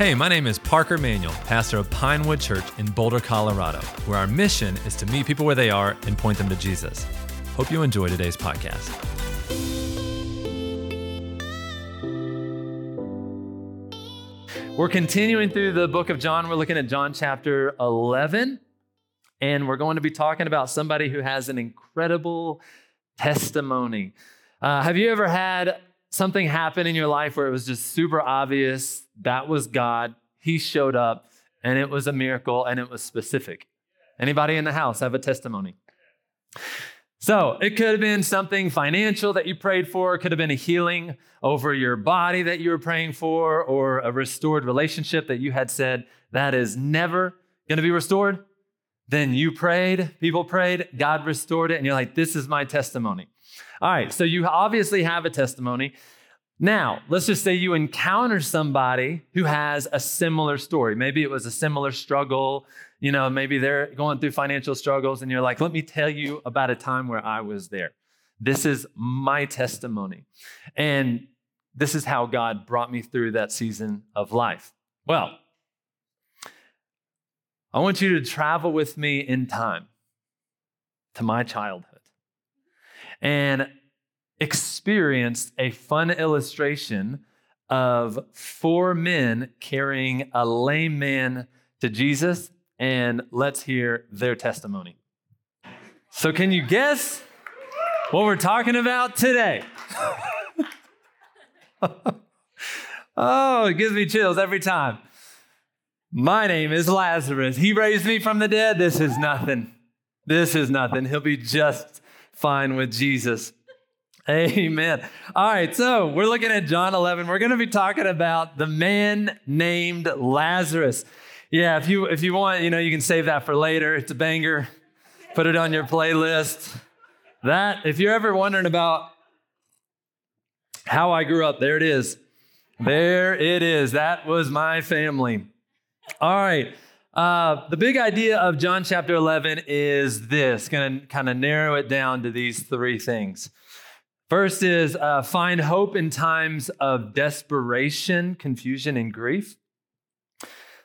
Hey, my name is Parker Manuel, pastor of Pinewood Church in Boulder, Colorado, where our mission is to meet people where they are and point them to Jesus. Hope you enjoy today's podcast. We're continuing through the book of John. We're looking at John chapter 11, and we're going to be talking about somebody who has an incredible testimony. Uh, have you ever had something happened in your life where it was just super obvious that was God. He showed up and it was a miracle and it was specific. Anybody in the house have a testimony? So it could have been something financial that you prayed for, could have been a healing over your body that you were praying for, or a restored relationship that you had said that is never going to be restored. Then you prayed, people prayed, God restored it, and you're like, this is my testimony. All right, so you obviously have a testimony. Now, let's just say you encounter somebody who has a similar story. Maybe it was a similar struggle. You know, maybe they're going through financial struggles, and you're like, let me tell you about a time where I was there. This is my testimony. And this is how God brought me through that season of life. Well, I want you to travel with me in time to my childhood and experienced a fun illustration of four men carrying a lame man to Jesus. And let's hear their testimony. So, can you guess what we're talking about today? oh, it gives me chills every time. My name is Lazarus. He raised me from the dead. This is nothing. This is nothing. He'll be just fine with Jesus. Amen. All right, so we're looking at John 11. We're going to be talking about the man named Lazarus. Yeah, if you if you want, you know, you can save that for later. It's a banger. Put it on your playlist. That if you're ever wondering about how I grew up, there it is. There it is. That was my family. All right. Uh, the big idea of John chapter 11 is this, going to kind of narrow it down to these three things. First is uh, find hope in times of desperation, confusion, and grief.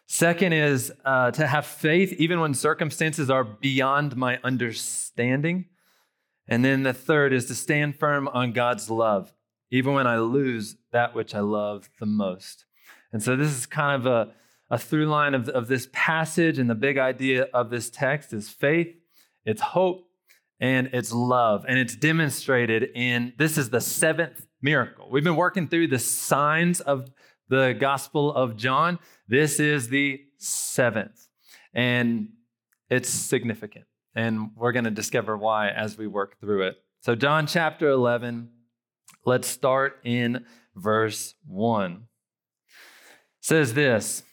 Second is uh, to have faith even when circumstances are beyond my understanding. And then the third is to stand firm on God's love, even when I lose that which I love the most. And so this is kind of a a through line of, of this passage and the big idea of this text is faith, it's hope, and it's love. And it's demonstrated in this is the seventh miracle. We've been working through the signs of the Gospel of John. This is the seventh, and it's significant. And we're going to discover why as we work through it. So, John chapter 11, let's start in verse 1. says this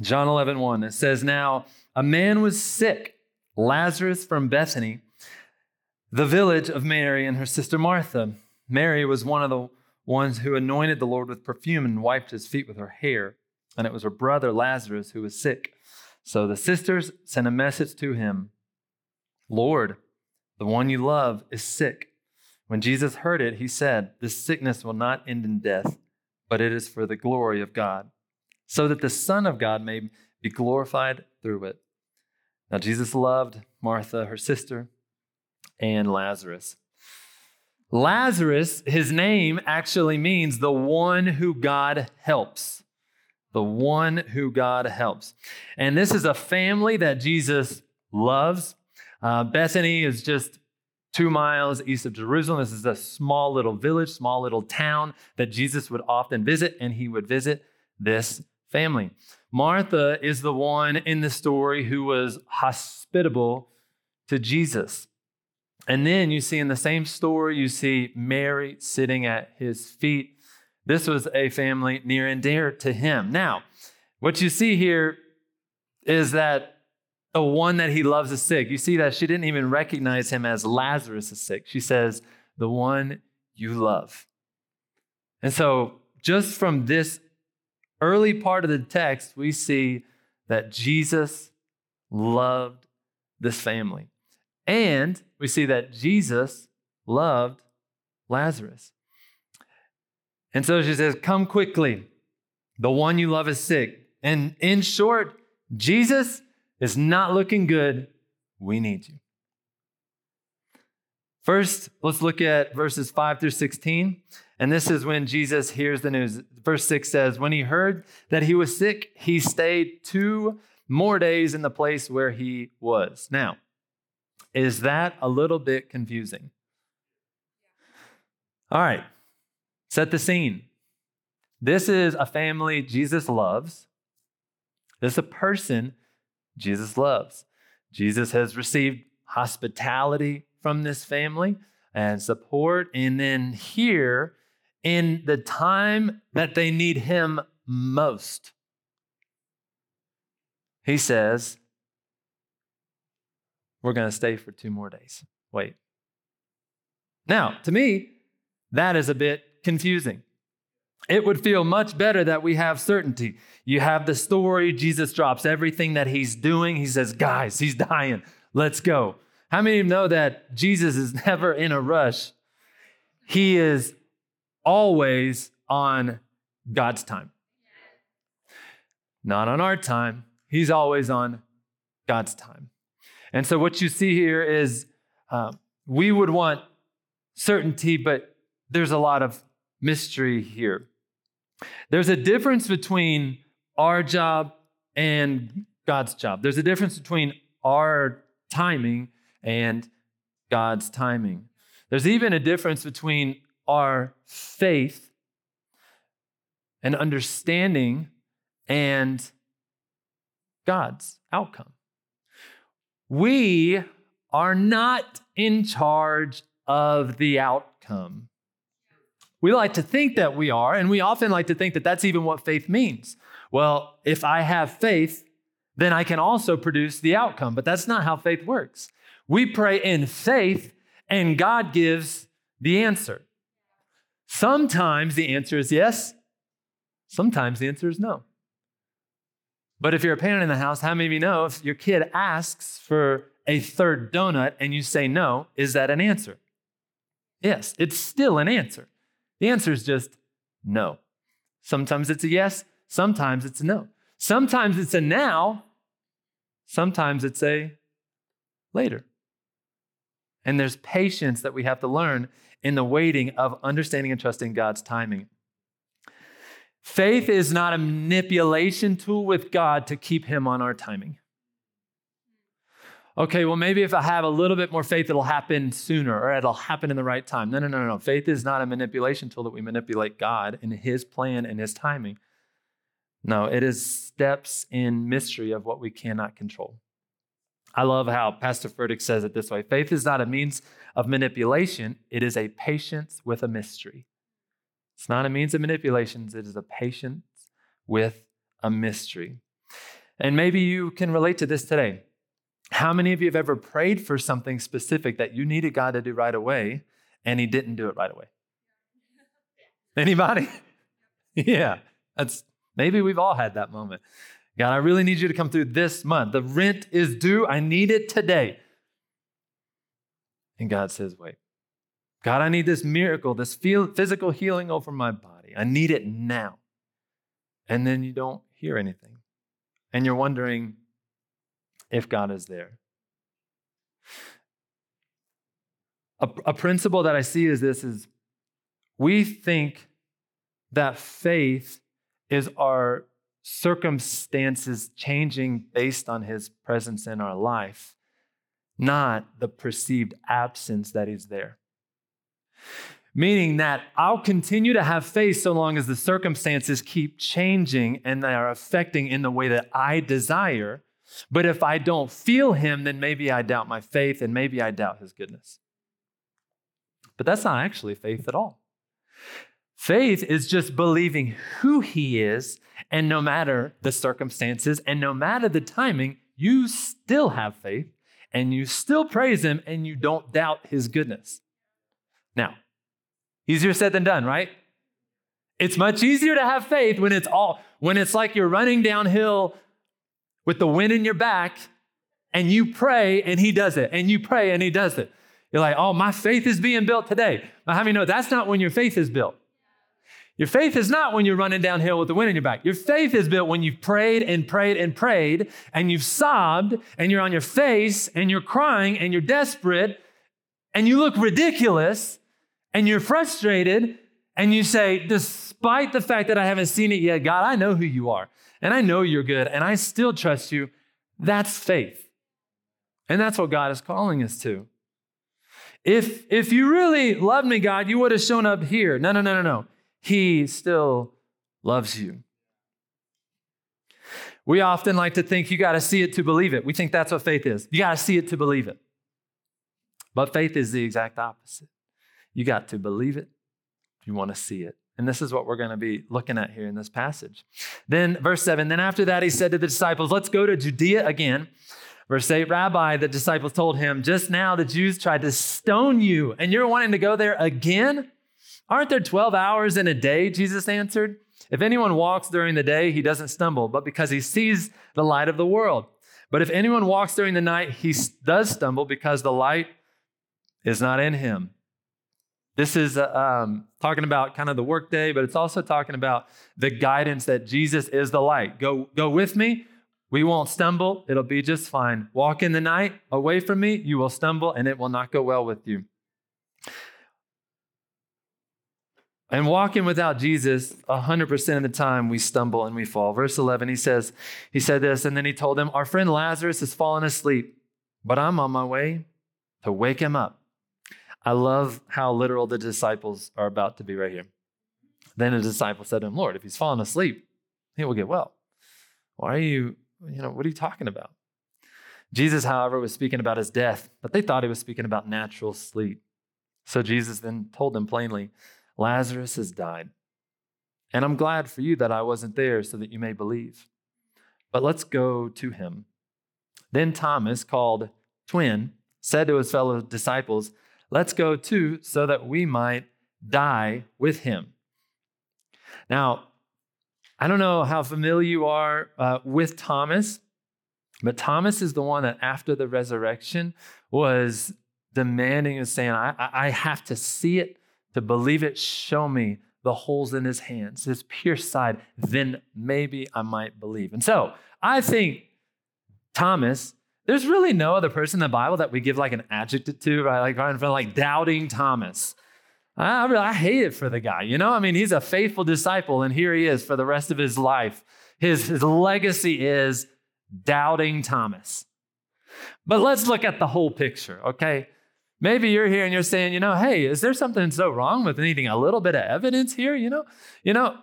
John 11, 1. It says, Now a man was sick, Lazarus from Bethany, the village of Mary and her sister Martha. Mary was one of the ones who anointed the Lord with perfume and wiped his feet with her hair. And it was her brother Lazarus who was sick. So the sisters sent a message to him Lord, the one you love is sick. When Jesus heard it, he said, This sickness will not end in death, but it is for the glory of God so that the Son of God may be glorified through it. Now, Jesus loved Martha, her sister, and Lazarus. Lazarus, his name actually means the one who God helps. The one who God helps. And this is a family that Jesus loves. Uh, Bethany is just two miles east of Jerusalem. This is a small little village, small little town that Jesus would often visit, and he would visit this family. Martha is the one in the story who was hospitable to Jesus. And then you see in the same story, you see Mary sitting at his feet. This was a family near and dear to him. Now, what you see here is that the one that he loves is sick. You see that she didn't even recognize him as Lazarus is sick. She says, the one you love. And so, just from this early part of the text, we see that Jesus loved this family. And we see that Jesus loved Lazarus. And so she says, Come quickly. The one you love is sick. And in short, Jesus is not looking good. We need you. First, let's look at verses 5 through 16. And this is when Jesus hears the news. Verse 6 says, When he heard that he was sick, he stayed two more days in the place where he was. Now, is that a little bit confusing? All right, set the scene. This is a family Jesus loves. This is a person Jesus loves. Jesus has received hospitality from this family and support. And then here, in the time that they need him most, he says, We're going to stay for two more days. Wait. Now, to me, that is a bit confusing. It would feel much better that we have certainty. You have the story, Jesus drops everything that he's doing. He says, Guys, he's dying. Let's go. How many of you know that Jesus is never in a rush? He is always on God's time, not on our time. He's always on God's time. And so, what you see here is uh, we would want certainty, but there's a lot of mystery here. There's a difference between our job and God's job. There's a difference between our timing and God's timing. There's even a difference between our faith and understanding and God's outcome. We are not in charge of the outcome. We like to think that we are, and we often like to think that that's even what faith means. Well, if I have faith, then I can also produce the outcome, but that's not how faith works. We pray in faith, and God gives the answer. Sometimes the answer is yes, sometimes the answer is no. But if you're a parent in the house, how many of you know if your kid asks for a third donut and you say no, is that an answer? Yes, it's still an answer. The answer is just no. Sometimes it's a yes, sometimes it's a no. Sometimes it's a now, sometimes it's a later. And there's patience that we have to learn in the waiting of understanding and trusting God's timing. Faith is not a manipulation tool with God to keep Him on our timing okay, well, maybe if I have a little bit more faith, it'll happen sooner or it'll happen in the right time. No, no, no, no. Faith is not a manipulation tool that we manipulate God in His plan and His timing. No, it is steps in mystery of what we cannot control. I love how Pastor Furtick says it this way faith is not a means of manipulation, it is a patience with a mystery. It's not a means of manipulations, it is a patience with a mystery. And maybe you can relate to this today. How many of you have ever prayed for something specific that you needed God to do right away and he didn't do it right away? Anybody? yeah. That's maybe we've all had that moment. God, I really need you to come through this month. The rent is due. I need it today. And God says, wait. God, I need this miracle, this physical healing over my body. I need it now. And then you don't hear anything. And you're wondering, if God is there. A, a principle that I see is this is we think that faith is our circumstances changing based on his presence in our life, not the perceived absence that he's there. Meaning that I'll continue to have faith so long as the circumstances keep changing and they are affecting in the way that I desire but if I don't feel him, then maybe I doubt my faith and maybe I doubt his goodness. But that's not actually faith at all. Faith is just believing who he is, and no matter the circumstances and no matter the timing, you still have faith and you still praise him and you don't doubt his goodness. Now, easier said than done, right? It's much easier to have faith when it's all when it's like you're running downhill with the wind in your back and you pray and he does it and you pray and he does it. You're like, oh, my faith is being built today. But how many know that's not when your faith is built? Your faith is not when you're running downhill with the wind in your back. Your faith is built when you've prayed and prayed and prayed and you've sobbed and you're on your face and you're crying and you're desperate and you look ridiculous and you're frustrated and you say, despite the fact that I haven't seen it yet, God, I know who you are and I know you're good and I still trust you. That's faith. And that's what God is calling us to. If, if you really loved me, God, you would have shown up here. No, no, no, no, no. He still loves you. We often like to think you got to see it to believe it. We think that's what faith is. You got to see it to believe it. But faith is the exact opposite. You got to believe it. You want to see it. And this is what we're going to be looking at here in this passage. Then, verse 7 Then after that, he said to the disciples, Let's go to Judea again. Verse 8 Rabbi, the disciples told him, Just now the Jews tried to stone you, and you're wanting to go there again? Aren't there 12 hours in a day? Jesus answered. If anyone walks during the day, he doesn't stumble, but because he sees the light of the world. But if anyone walks during the night, he does stumble because the light is not in him. This is uh, um, talking about kind of the workday, but it's also talking about the guidance that Jesus is the light. Go, go with me. We won't stumble. It'll be just fine. Walk in the night away from me. You will stumble and it will not go well with you. And walking without Jesus, 100% of the time we stumble and we fall. Verse 11, he says, he said this, and then he told them, Our friend Lazarus has fallen asleep, but I'm on my way to wake him up. I love how literal the disciples are about to be right here. Then the disciple said to him, Lord, if he's fallen asleep, he will get well. Why are you, you know, what are you talking about? Jesus, however, was speaking about his death, but they thought he was speaking about natural sleep. So Jesus then told them plainly, Lazarus has died. And I'm glad for you that I wasn't there so that you may believe. But let's go to him. Then Thomas, called Twin, said to his fellow disciples, Let's go too, so that we might die with him. Now, I don't know how familiar you are uh, with Thomas, but Thomas is the one that after the resurrection was demanding and saying, I, I have to see it to believe it, show me the holes in his hands, his pierced side, then maybe I might believe. And so I think Thomas, there's really no other person in the Bible that we give like an adjective to, right? Like right in front, of like doubting Thomas. I, really, I hate it for the guy. You know, I mean, he's a faithful disciple, and here he is for the rest of his life. His, his legacy is doubting Thomas. But let's look at the whole picture, okay? Maybe you're here and you're saying, you know, hey, is there something so wrong with needing a little bit of evidence here? You know, you know,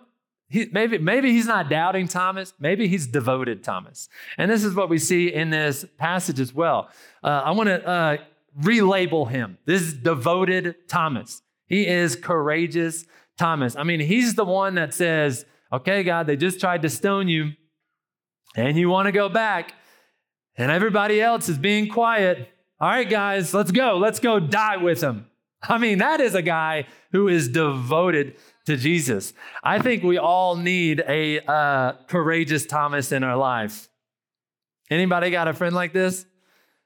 he, maybe, maybe he's not doubting Thomas. Maybe he's devoted Thomas. And this is what we see in this passage as well. Uh, I want to uh, relabel him. This is devoted Thomas. He is courageous Thomas. I mean, he's the one that says, okay, God, they just tried to stone you and you want to go back and everybody else is being quiet. All right, guys, let's go. Let's go die with him. I mean, that is a guy who is devoted to Jesus. I think we all need a uh, courageous Thomas in our life. Anybody got a friend like this?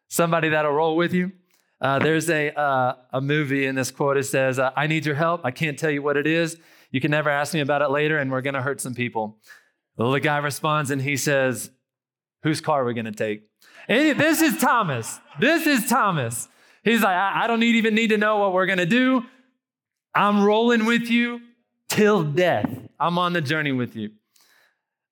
Somebody that'll roll with you? Uh, there's a, uh, a movie in this quote. It says, uh, I need your help. I can't tell you what it is. You can never ask me about it later, and we're going to hurt some people. Well, the guy responds and he says, Whose car are we going to take? And this is Thomas. This is Thomas. He's like, I, I don't need, even need to know what we're going to do. I'm rolling with you till death. I'm on the journey with you.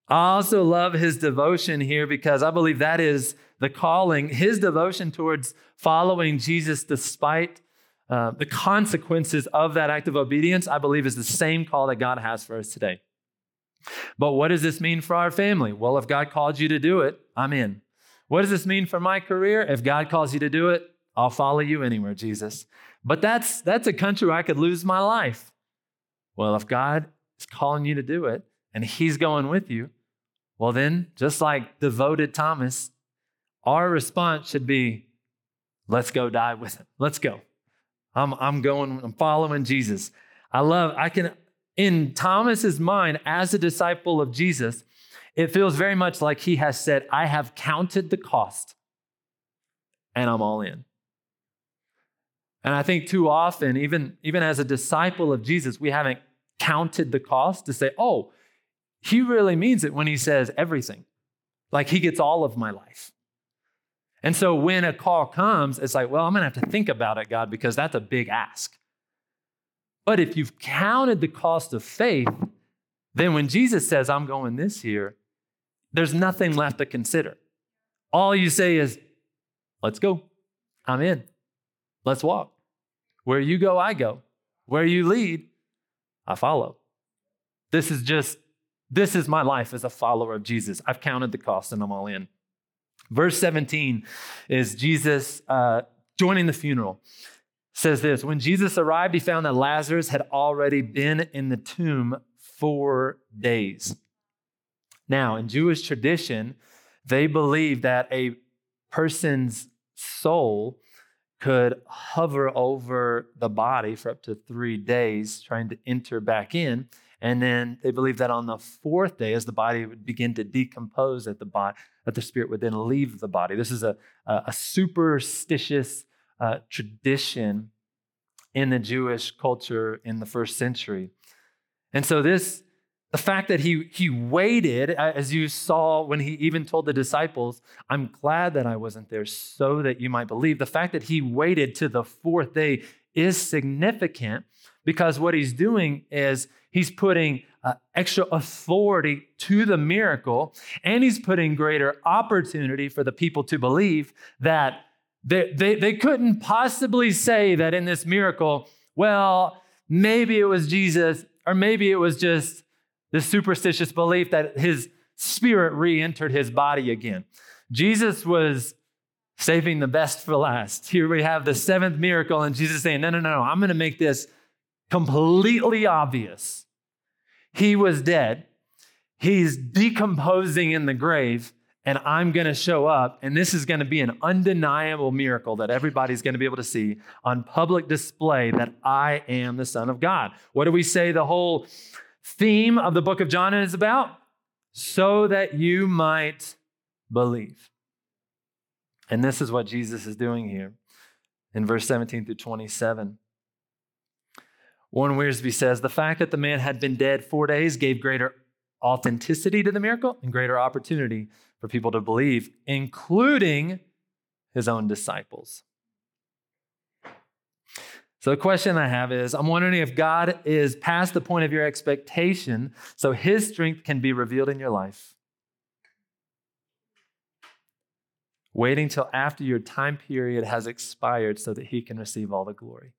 I also love his devotion here because I believe that is the calling, his devotion towards following Jesus despite uh, the consequences of that act of obedience, I believe is the same call that God has for us today. But what does this mean for our family? Well, if God called you to do it, I'm in. What does this mean for my career? If God calls you to do it, I'll follow you anywhere, Jesus. But that's that's a country where I could lose my life. Well, if God is calling you to do it and he's going with you, well then, just like devoted Thomas, our response should be let's go die with him. Let's go. I'm I'm going I'm following Jesus. I love I can in Thomas's mind as a disciple of Jesus, it feels very much like he has said, I have counted the cost and I'm all in. And I think too often, even, even as a disciple of Jesus, we haven't counted the cost to say, oh, he really means it when he says everything. Like he gets all of my life. And so when a call comes, it's like, well, I'm going to have to think about it, God, because that's a big ask. But if you've counted the cost of faith, then when Jesus says, I'm going this year, there's nothing left to consider. All you say is, let's go. I'm in. Let's walk. Where you go, I go. Where you lead, I follow. This is just, this is my life as a follower of Jesus. I've counted the cost and I'm all in. Verse 17 is Jesus uh, joining the funeral. Says this When Jesus arrived, he found that Lazarus had already been in the tomb four days. Now, in Jewish tradition, they believe that a person's soul could hover over the body for up to three days, trying to enter back in. And then they believe that on the fourth day, as the body would begin to decompose, that the body, that the spirit would then leave the body. This is a, a superstitious uh, tradition in the Jewish culture in the first century. And so this the fact that he, he waited, as you saw when he even told the disciples, I'm glad that I wasn't there so that you might believe. The fact that he waited to the fourth day is significant because what he's doing is he's putting uh, extra authority to the miracle and he's putting greater opportunity for the people to believe that they, they, they couldn't possibly say that in this miracle, well, maybe it was Jesus or maybe it was just this superstitious belief that his spirit re entered his body again. Jesus was saving the best for last. Here we have the seventh miracle, and Jesus saying, No, no, no, no, I'm going to make this completely obvious. He was dead, he's decomposing in the grave. And I'm going to show up, and this is going to be an undeniable miracle that everybody's going to be able to see on public display that I am the Son of God. What do we say the whole theme of the book of John is about? So that you might believe. And this is what Jesus is doing here in verse 17 through 27. Warren Wiersbe says the fact that the man had been dead four days gave greater authenticity to the miracle and greater opportunity for people to believe, including his own disciples. So the question I have is I'm wondering if God is past the point of your expectation so his strength can be revealed in your life. Waiting till after your time period has expired so that he can receive all the glory.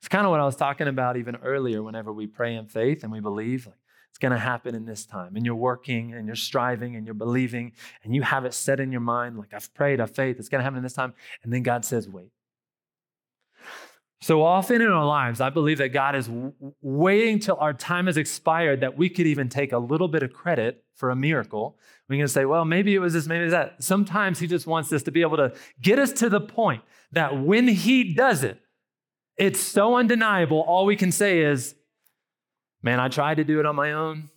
It's kind of what I was talking about even earlier whenever we pray in faith and we believe like it's going to happen in this time. And you're working and you're striving and you're believing and you have it set in your mind like I've prayed, I've faith, it's going to happen in this time. And then God says, wait. So often in our lives, I believe that God is w- waiting till our time has expired that we could even take a little bit of credit for a miracle. We can say, well, maybe it was this, maybe it was that. Sometimes He just wants us to be able to get us to the point that when He does it, it's so undeniable. All we can say is, man, I tried to do it on my own.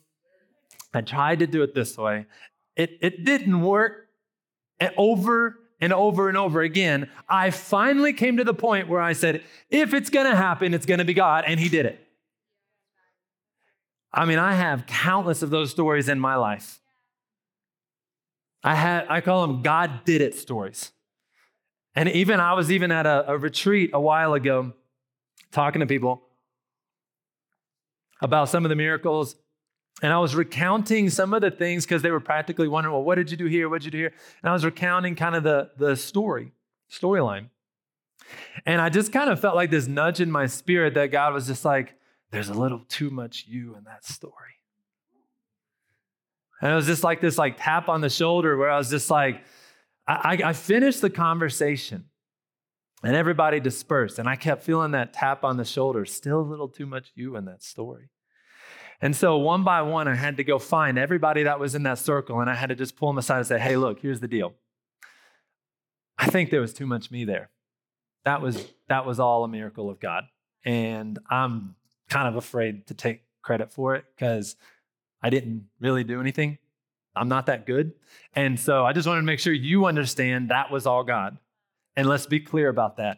I tried to do it this way. It, it didn't work. And over and over and over again, I finally came to the point where I said, if it's going to happen, it's going to be God. And He did it. I mean, I have countless of those stories in my life. I had, I call them God did it stories. And even I was even at a, a retreat a while ago talking to people about some of the miracles and I was recounting some of the things because they were practically wondering, well, what did you do here? What did you do here? And I was recounting kind of the, the story, storyline. And I just kind of felt like this nudge in my spirit that God was just like, there's a little too much you in that story. And it was just like this like tap on the shoulder where I was just like, I, I finished the conversation and everybody dispersed. And I kept feeling that tap on the shoulder, still a little too much you in that story. And so one by one, I had to go find everybody that was in that circle, and I had to just pull them aside and say, hey, look, here's the deal. I think there was too much me there. That was that was all a miracle of God. And I'm kind of afraid to take credit for it because I didn't really do anything. I'm not that good. And so I just wanted to make sure you understand that was all God. And let's be clear about that.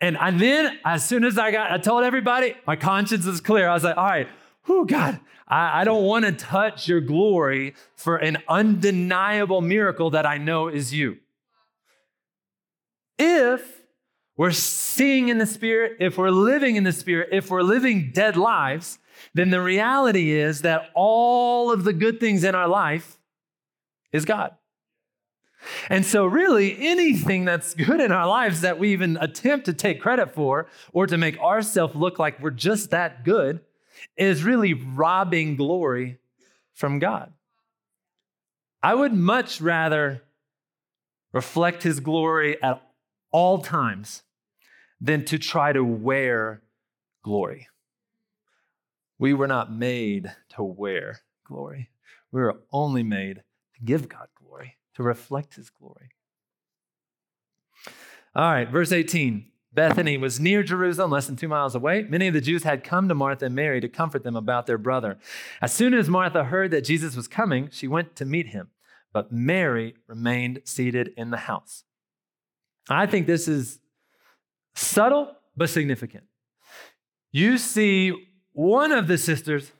And, and then as soon as I got, I told everybody, my conscience is clear. I was like, all right, who God, I, I don't want to touch your glory for an undeniable miracle that I know is you. If we're seeing in the Spirit, if we're living in the Spirit, if we're living dead lives, then the reality is that all of the good things in our life is God. And so, really, anything that's good in our lives that we even attempt to take credit for or to make ourselves look like we're just that good is really robbing glory from God. I would much rather reflect his glory at all times than to try to wear glory. We were not made to wear glory. We were only made to give God glory, to reflect his glory. All right, verse 18. Bethany was near Jerusalem, less than two miles away. Many of the Jews had come to Martha and Mary to comfort them about their brother. As soon as Martha heard that Jesus was coming, she went to meet him, but Mary remained seated in the house. I think this is subtle but significant. You see one of the sisters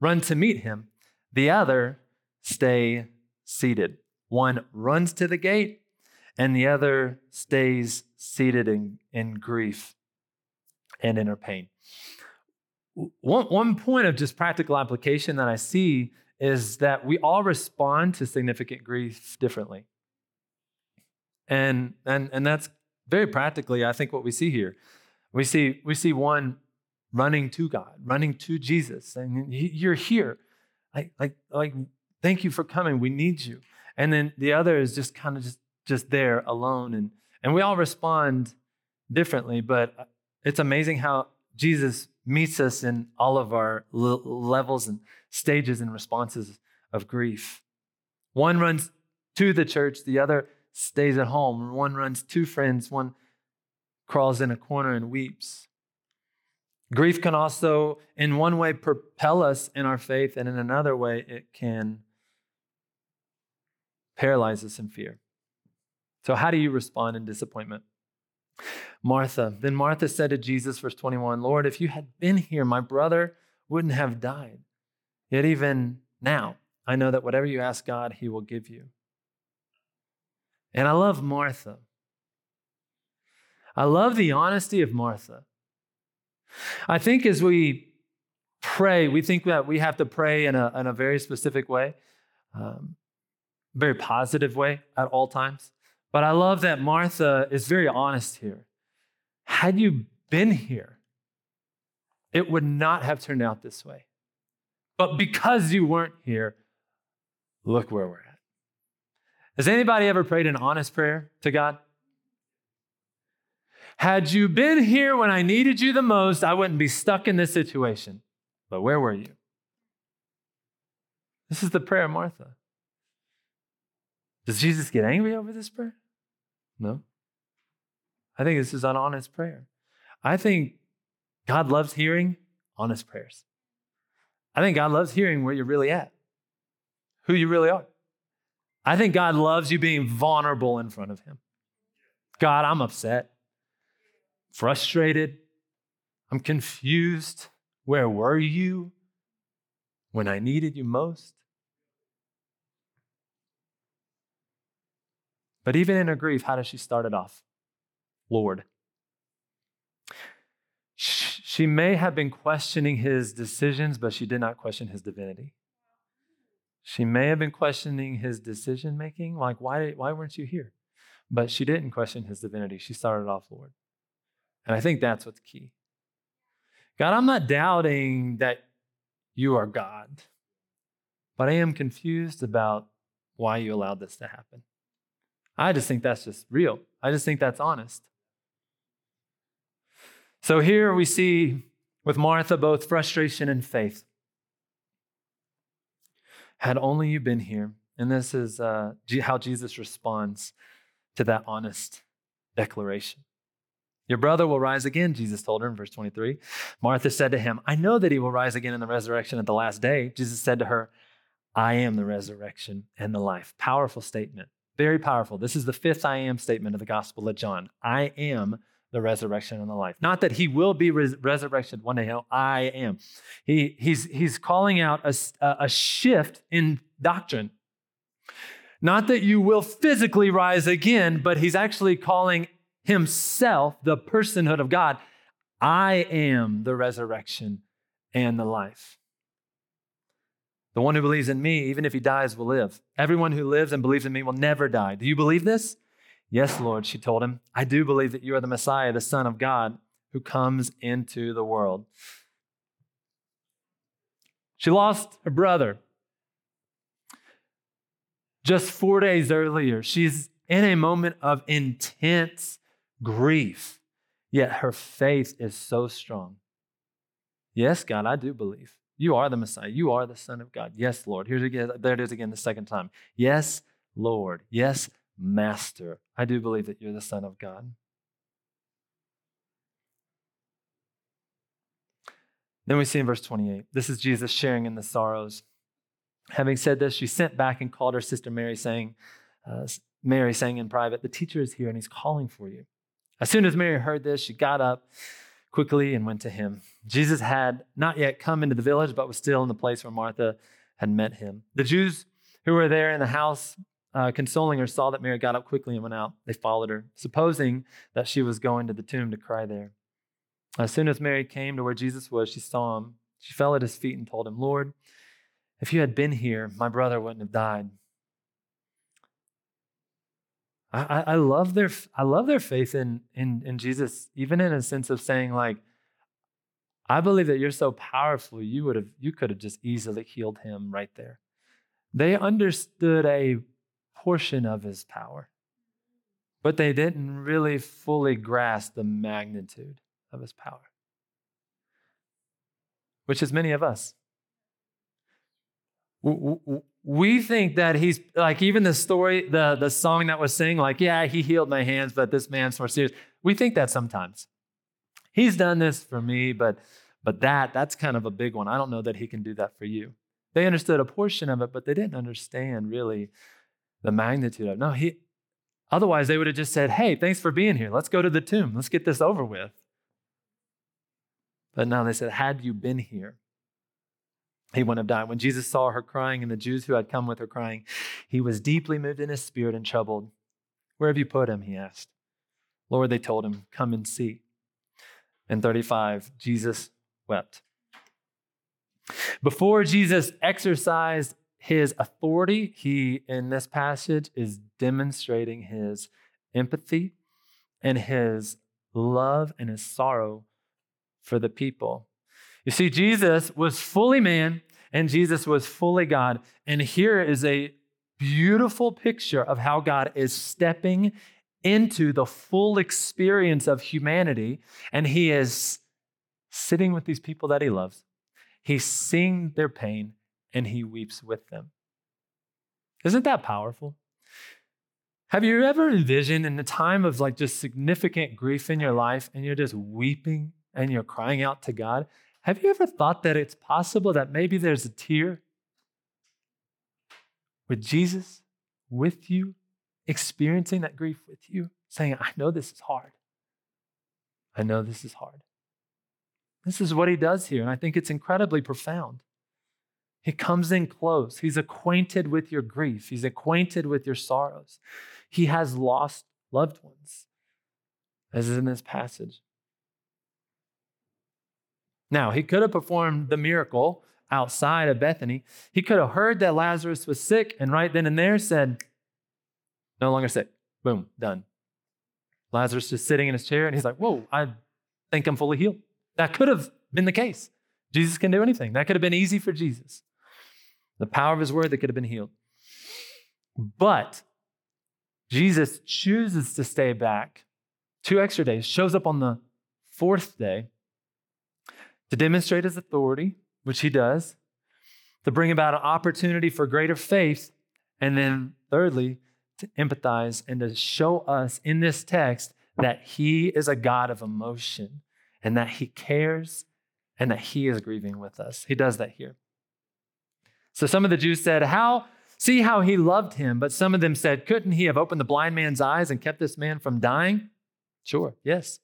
run to meet him, the other stay seated. One runs to the gate, and the other stays seated in, in grief and in her pain. One, one point of just practical application that I see is that we all respond to significant grief differently. And, and, and that's very practically, I think, what we see here. We see, we see one running to God, running to Jesus, saying, You're here. Like, like, like, thank you for coming. We need you. And then the other is just kind of just, just there alone. And, and we all respond differently, but uh, it's amazing how Jesus meets us in all of our levels and stages and responses of grief. One runs to the church, the other stays at home. One runs to friends, one crawls in a corner and weeps. Grief can also, in one way, propel us in our faith, and in another way, it can paralyze us in fear. So, how do you respond in disappointment? Martha. Then Martha said to Jesus, verse 21, Lord, if you had been here, my brother wouldn't have died. Yet even now, I know that whatever you ask God, he will give you. And I love Martha. I love the honesty of Martha. I think as we pray, we think that we have to pray in a, in a very specific way, um, very positive way at all times. But I love that Martha is very honest here. Had you been here, it would not have turned out this way. But because you weren't here, look where we're at. Has anybody ever prayed an honest prayer to God? Had you been here when I needed you the most, I wouldn't be stuck in this situation. But where were you? This is the prayer of Martha. Does Jesus get angry over this prayer? No. I think this is an honest prayer. I think God loves hearing honest prayers. I think God loves hearing where you're really at, who you really are. I think God loves you being vulnerable in front of Him. God, I'm upset, frustrated, I'm confused. Where were you when I needed you most? But even in her grief, how does she start it off? Lord. She may have been questioning his decisions, but she did not question his divinity. She may have been questioning his decision making, like, why, why weren't you here? But she didn't question his divinity. She started off, Lord. And I think that's what's key. God, I'm not doubting that you are God, but I am confused about why you allowed this to happen. I just think that's just real. I just think that's honest. So here we see with Martha both frustration and faith. Had only you been here. And this is uh, how Jesus responds to that honest declaration. Your brother will rise again, Jesus told her in verse 23. Martha said to him, I know that he will rise again in the resurrection at the last day. Jesus said to her, I am the resurrection and the life. Powerful statement, very powerful. This is the fifth I am statement of the Gospel of John. I am the resurrection and the life. Not that he will be res- resurrected one day. No, I am. He, he's, he's calling out a, a shift in doctrine. Not that you will physically rise again, but he's actually calling himself, the personhood of God, I am the resurrection and the life. The one who believes in me, even if he dies, will live. Everyone who lives and believes in me will never die. Do you believe this? Yes, Lord, she told him. I do believe that you are the Messiah, the Son of God, who comes into the world. She lost her brother. Just four days earlier, she's in a moment of intense grief, yet her faith is so strong. Yes, God, I do believe. You are the Messiah. You are the Son of God. Yes, Lord. Here's again, there it is again the second time. Yes, Lord. Yes, Master. I do believe that you're the Son of God. Then we see in verse 28, this is Jesus sharing in the sorrows. Having said this, she sent back and called her sister Mary, saying, uh, Mary saying in private, The teacher is here and he's calling for you. As soon as Mary heard this, she got up quickly and went to him. Jesus had not yet come into the village, but was still in the place where Martha had met him. The Jews who were there in the house, uh, consoling her, saw that Mary got up quickly and went out. They followed her, supposing that she was going to the tomb to cry there. As soon as Mary came to where Jesus was, she saw him. She fell at his feet and told him, Lord, if you had been here, my brother wouldn't have died. I, I love their I love their faith in, in in Jesus, even in a sense of saying like, I believe that you're so powerful, you would have you could have just easily healed him right there. They understood a portion of his power, but they didn't really fully grasp the magnitude of his power, which is many of us we think that he's like even the story the the song that was sing like yeah he healed my hands but this man's more serious. We think that sometimes. He's done this for me but but that that's kind of a big one. I don't know that he can do that for you. They understood a portion of it but they didn't understand really the magnitude of it. No he otherwise they would have just said hey thanks for being here. Let's go to the tomb. Let's get this over with. But now they said had you been here he wouldn't have died. When Jesus saw her crying and the Jews who had come with her crying, he was deeply moved in his spirit and troubled. Where have you put him? He asked. Lord, they told him, Come and see. In 35, Jesus wept. Before Jesus exercised his authority, he, in this passage, is demonstrating his empathy and his love and his sorrow for the people. You see, Jesus was fully man and Jesus was fully God. And here is a beautiful picture of how God is stepping into the full experience of humanity. And he is sitting with these people that he loves. He's seeing their pain and he weeps with them. Isn't that powerful? Have you ever envisioned in the time of like just significant grief in your life and you're just weeping and you're crying out to God? Have you ever thought that it's possible that maybe there's a tear with Jesus with you, experiencing that grief with you, saying, I know this is hard. I know this is hard. This is what he does here, and I think it's incredibly profound. He comes in close. He's acquainted with your grief. He's acquainted with your sorrows. He has lost loved ones, as is in this passage. Now, he could have performed the miracle outside of Bethany. He could have heard that Lazarus was sick and right then and there said, No longer sick. Boom, done. Lazarus is sitting in his chair and he's like, Whoa, I think I'm fully healed. That could have been the case. Jesus can do anything. That could have been easy for Jesus. The power of his word that could have been healed. But Jesus chooses to stay back two extra days, shows up on the fourth day to demonstrate his authority, which he does, to bring about an opportunity for greater faith, and then thirdly, to empathize and to show us in this text that he is a God of emotion and that he cares and that he is grieving with us. He does that here. So some of the Jews said, How see how he loved him? But some of them said, Couldn't he have opened the blind man's eyes and kept this man from dying? Sure, yes.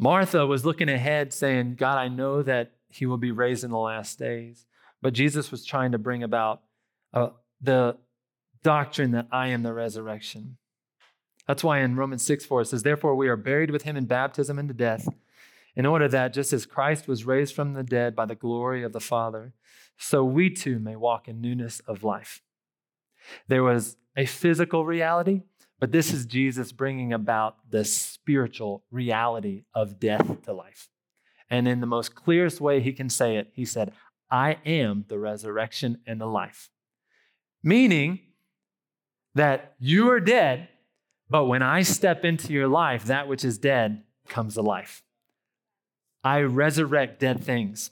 Martha was looking ahead, saying, God, I know that he will be raised in the last days. But Jesus was trying to bring about uh, the doctrine that I am the resurrection. That's why in Romans 6 4 it says, Therefore we are buried with him in baptism into death, in order that just as Christ was raised from the dead by the glory of the Father, so we too may walk in newness of life. There was a physical reality, but this is Jesus bringing about the spiritual reality of death to life. And in the most clearest way he can say it, he said, I am the resurrection and the life. Meaning that you are dead, but when I step into your life, that which is dead comes to life. I resurrect dead things.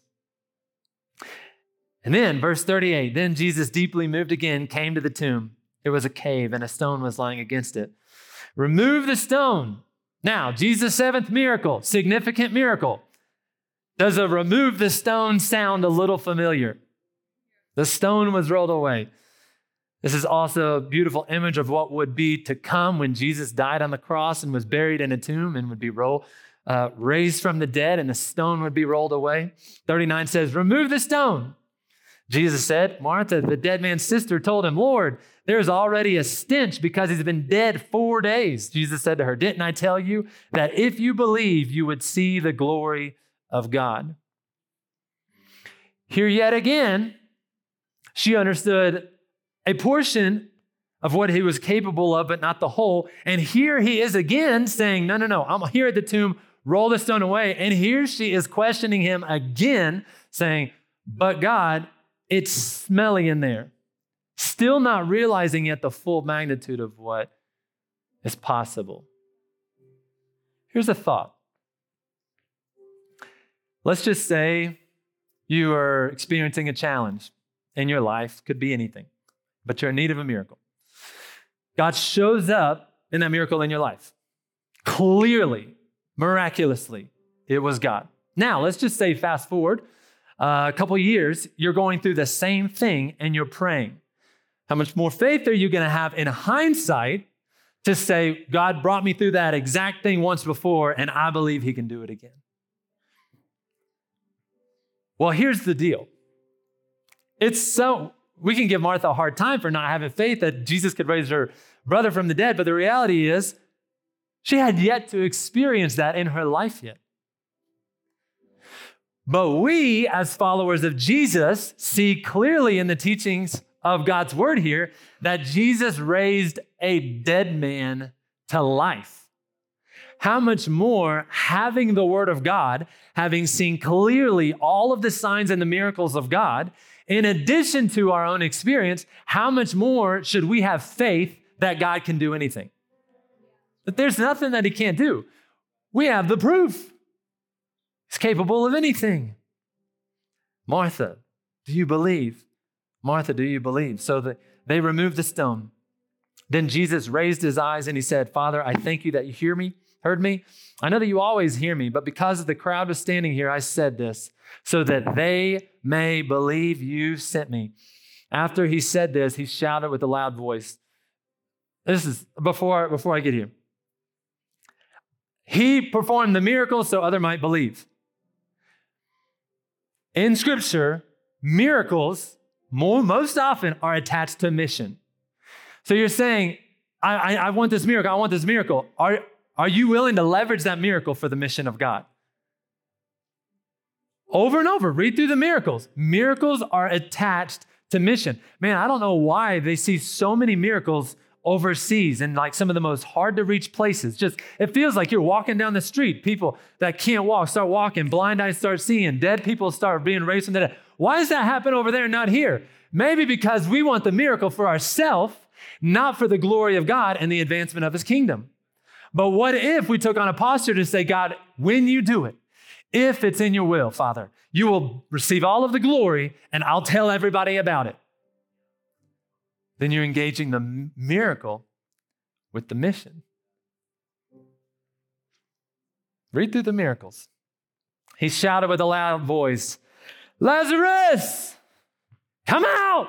And then, verse 38 then Jesus, deeply moved again, came to the tomb. It was a cave, and a stone was lying against it. Remove the stone. Now, Jesus' seventh miracle, significant miracle. Does a remove the stone sound a little familiar? The stone was rolled away. This is also a beautiful image of what would be to come when Jesus died on the cross and was buried in a tomb and would be rolled, uh, raised from the dead, and the stone would be rolled away. 39 says, Remove the stone. Jesus said, Martha, the dead man's sister, told him, Lord, there's already a stench because he's been dead four days. Jesus said to her, Didn't I tell you that if you believe, you would see the glory of God? Here yet again, she understood a portion of what he was capable of, but not the whole. And here he is again saying, No, no, no, I'm here at the tomb, roll the stone away. And here she is questioning him again, saying, But God, it's smelly in there. Still not realizing yet the full magnitude of what is possible. Here's a thought. Let's just say you are experiencing a challenge in your life, could be anything, but you're in need of a miracle. God shows up in that miracle in your life. Clearly, miraculously, it was God. Now, let's just say, fast forward uh, a couple years, you're going through the same thing and you're praying. How much more faith are you going to have in hindsight to say, God brought me through that exact thing once before, and I believe He can do it again? Well, here's the deal. It's so, we can give Martha a hard time for not having faith that Jesus could raise her brother from the dead, but the reality is, she had yet to experience that in her life yet. But we, as followers of Jesus, see clearly in the teachings of God's word here that Jesus raised a dead man to life. How much more, having the word of God, having seen clearly all of the signs and the miracles of God, in addition to our own experience, how much more should we have faith that God can do anything? That there's nothing that he can't do. We have the proof. He's capable of anything. Martha, do you believe? Martha, do you believe? So that they removed the stone. Then Jesus raised his eyes and he said, Father, I thank you that you hear me, heard me. I know that you always hear me, but because of the crowd was standing here, I said this so that they may believe you sent me. After he said this, he shouted with a loud voice. This is before, before I get here. He performed the miracle so other might believe. In Scripture, miracles more, most often are attached to mission. So you're saying, I, I, I want this miracle, I want this miracle. Are, are you willing to leverage that miracle for the mission of God? Over and over, read through the miracles. Miracles are attached to mission. Man, I don't know why they see so many miracles overseas in like some of the most hard to reach places. Just it feels like you're walking down the street. People that can't walk start walking, blind eyes start seeing, dead people start being raised from the dead. Why does that happen over there and not here? Maybe because we want the miracle for ourselves, not for the glory of God and the advancement of his kingdom. But what if we took on a posture to say, God, when you do it, if it's in your will, Father, you will receive all of the glory and I'll tell everybody about it then you're engaging the miracle with the mission. Read through the miracles. He shouted with a loud voice, Lazarus, come out!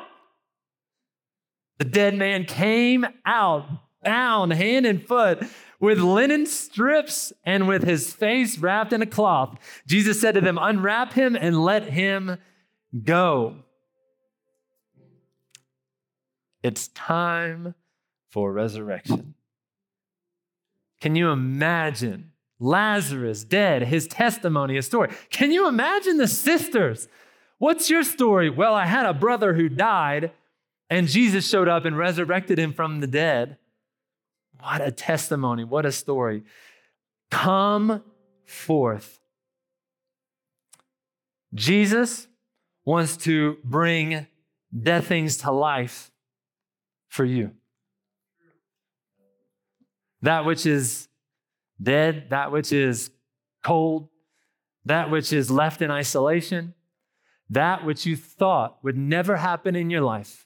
The dead man came out, bound hand and foot with linen strips and with his face wrapped in a cloth. Jesus said to them, Unwrap him and let him go. It's time for resurrection. Can you imagine Lazarus dead, his testimony, his story? Can you imagine the sisters? What's your story? Well, I had a brother who died, and Jesus showed up and resurrected him from the dead. What a testimony. What a story. Come forth. Jesus wants to bring dead things to life for you. That which is dead, that which is cold, that which is left in isolation, that which you thought would never happen in your life.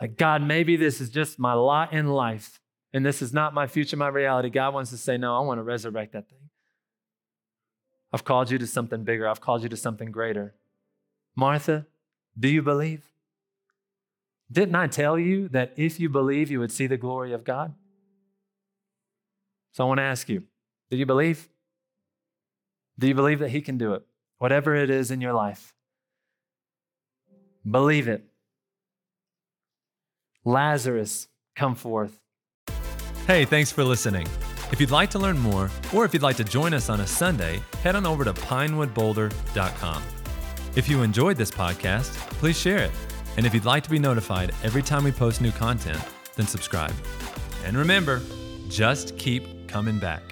Like, God, maybe this is just my lot in life and this is not my future, my reality. God wants to say, No, I want to resurrect that thing. I've called you to something bigger, I've called you to something greater. Martha, do you believe? Didn't I tell you that if you believe, you would see the glory of God? So I want to ask you do you believe? Do you believe that He can do it? Whatever it is in your life, believe it. Lazarus, come forth. Hey, thanks for listening. If you'd like to learn more, or if you'd like to join us on a Sunday, head on over to pinewoodboulder.com. If you enjoyed this podcast, please share it. And if you'd like to be notified every time we post new content, then subscribe. And remember, just keep coming back.